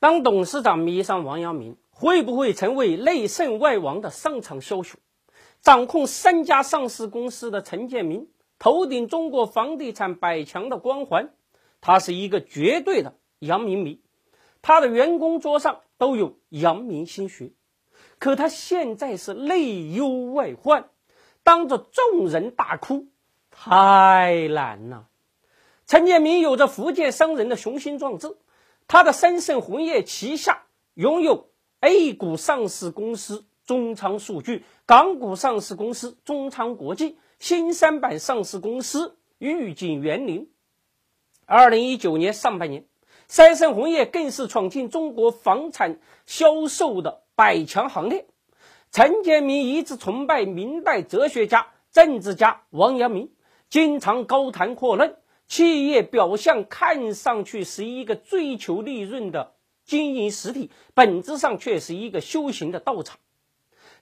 当董事长迷上王阳明，会不会成为内圣外王的上场枭雄？掌控三家上市公司的陈建明，头顶中国房地产百强的光环，他是一个绝对的阳明迷，他的员工桌上都有阳明心学。可他现在是内忧外患，当着众人大哭，太难了。陈建明有着福建商人的雄心壮志。他的三盛红叶旗下拥有 A 股上市公司中仓数据、港股上市公司中仓国际、新三板上市公司御景园林。二零一九年上半年，三盛红叶更是闯进中国房产销售的百强行列。陈建明一直崇拜明代哲学家、政治家王阳明，经常高谈阔论。企业表象看上去是一个追求利润的经营实体，本质上却是一个修行的道场。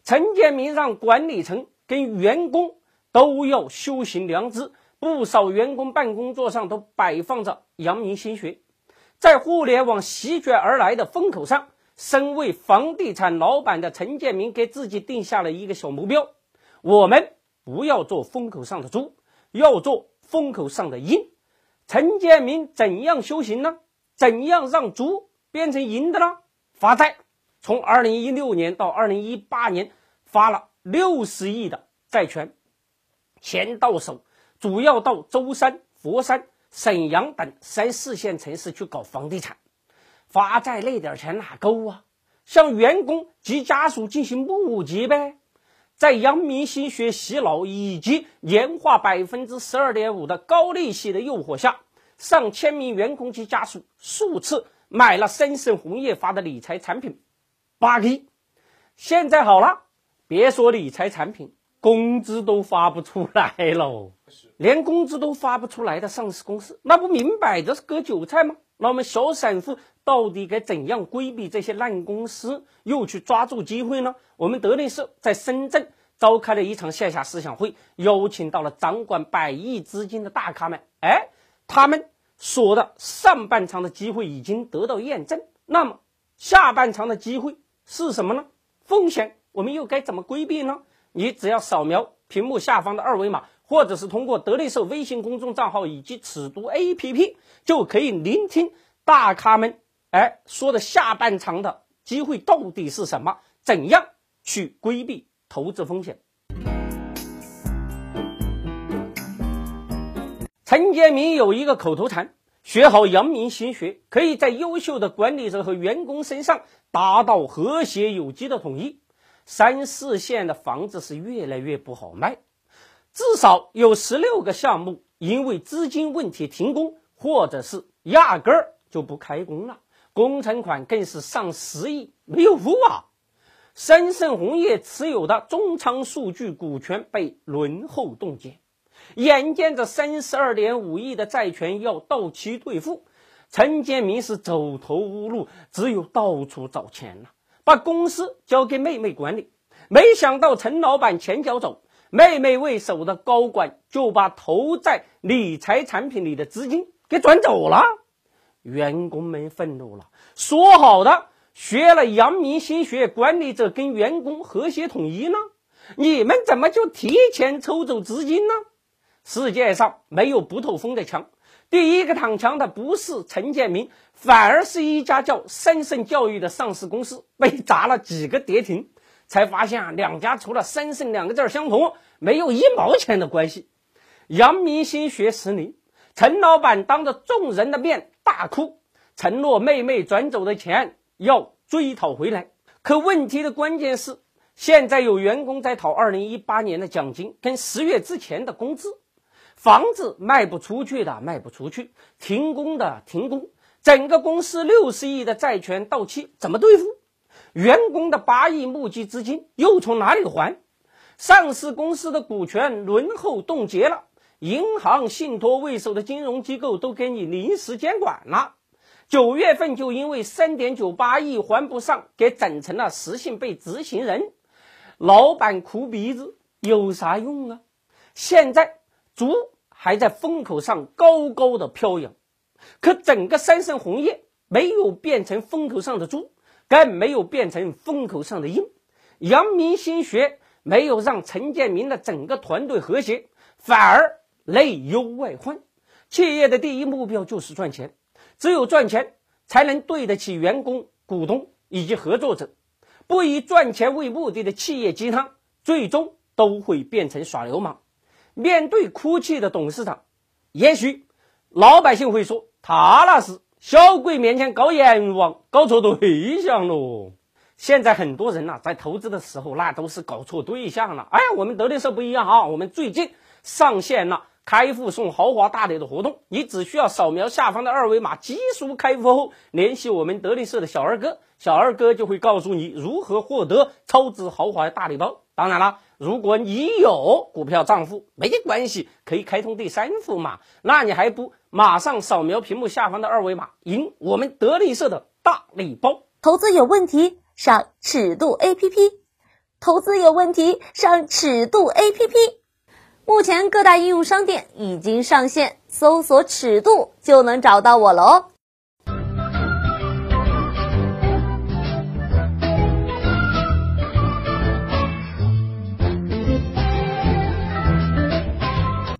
陈建明让管理层跟员工都要修行良知，不少员工办公桌上都摆放着阳明心学。在互联网席卷而来的风口上，身为房地产老板的陈建明给自己定下了一个小目标：我们不要做风口上的猪，要做风口上的鹰。陈建明怎样修行呢？怎样让猪变成银的呢？发债，从二零一六年到二零一八年发了六十亿的债权，钱到手，主要到舟山、佛山、沈阳等三四线城市去搞房地产。发债那点钱哪够啊？向员工及家属进行募集呗。在阳明心学洗脑以及年化百分之十二点五的高利息的诱惑下，上千名员工及家属数次买了深盛红叶发的理财产品，八个亿。现在好了，别说理财产品，工资都发不出来喽。连工资都发不出来的上市公司，那不明摆着是割韭菜吗？那我们小散户到底该怎样规避这些烂公司，又去抓住机会呢？我们德力社在深圳召开了一场线下思想会，邀请到了掌管百亿资金的大咖们。哎，他们说的上半场的机会已经得到验证，那么下半场的机会是什么呢？风险我们又该怎么规避呢？你只要扫描屏幕下方的二维码。或者是通过德力社微信公众账号以及尺度 APP，就可以聆听大咖们哎说的下半场的机会到底是什么？怎样去规避投资风险？陈建明有一个口头禅：学好阳明心学，可以在优秀的管理者和员工身上达到和谐有机的统一。三四线的房子是越来越不好卖。至少有十六个项目因为资金问题停工，或者是压根儿就不开工了。工程款更是上十亿没有付啊！深盛红业持有的中仓数据股权被轮候冻结，眼见着三十二点五亿的债权要到期兑付，陈建明是走投无路，只有到处找钱了，把公司交给妹妹管理。没想到陈老板前脚走。妹妹为首的高管就把投在理财产品里的资金给转走了，员工们愤怒了。说好的学了阳明心学，管理者跟员工和谐统一呢？你们怎么就提前抽走资金呢？世界上没有不透风的墙，第一个躺枪的不是陈建明，反而是一家叫深盛教育的上市公司被砸了几个跌停。才发现啊，两家除了“深盛”两个字相同，没有一毛钱的关系。阳明心学失灵，陈老板当着众人的面大哭，承诺妹妹转走的钱要追讨回来。可问题的关键是，现在有员工在讨二零一八年的奖金跟十月之前的工资，房子卖不出去的卖不出去，停工的停工，整个公司六十亿的债权到期，怎么对付？员工的八亿募集资金又从哪里还？上市公司的股权轮候冻结了，银行、信托为首的金融机构都给你临时监管了。九月份就因为三点九八亿还不上，给整成了实信被执行人。老板哭鼻子有啥用啊？现在猪还在风口上高高的飘扬，可整个三盛红业没有变成风口上的猪，更没有变成风口上的鹰。阳明心学没有让陈建明的整个团队和谐，反而内忧外患。企业的第一目标就是赚钱，只有赚钱才能对得起员工、股东以及合作者。不以赚钱为目的的企业鸡汤，最终都会变成耍流氓。面对哭泣的董事长，也许老百姓会说：“他那是小鬼面前搞阎王，搞错对象喽。”现在很多人呐，在投资的时候，那都是搞错对象了。哎，我们德力社不一样啊，我们最近上线了。开户送豪华大礼的活动，你只需要扫描下方的二维码，急速开户后联系我们德力社的小二哥，小二哥就会告诉你如何获得超值豪华大礼包。当然了，如果你有股票账户，没关系，可以开通第三户嘛。那你还不马上扫描屏幕下方的二维码，赢我们德力社的大礼包？投资有问题，上尺度 APP；投资有问题，上尺度 APP。目前各大应用商店已经上线，搜索“尺度”就能找到我了哦。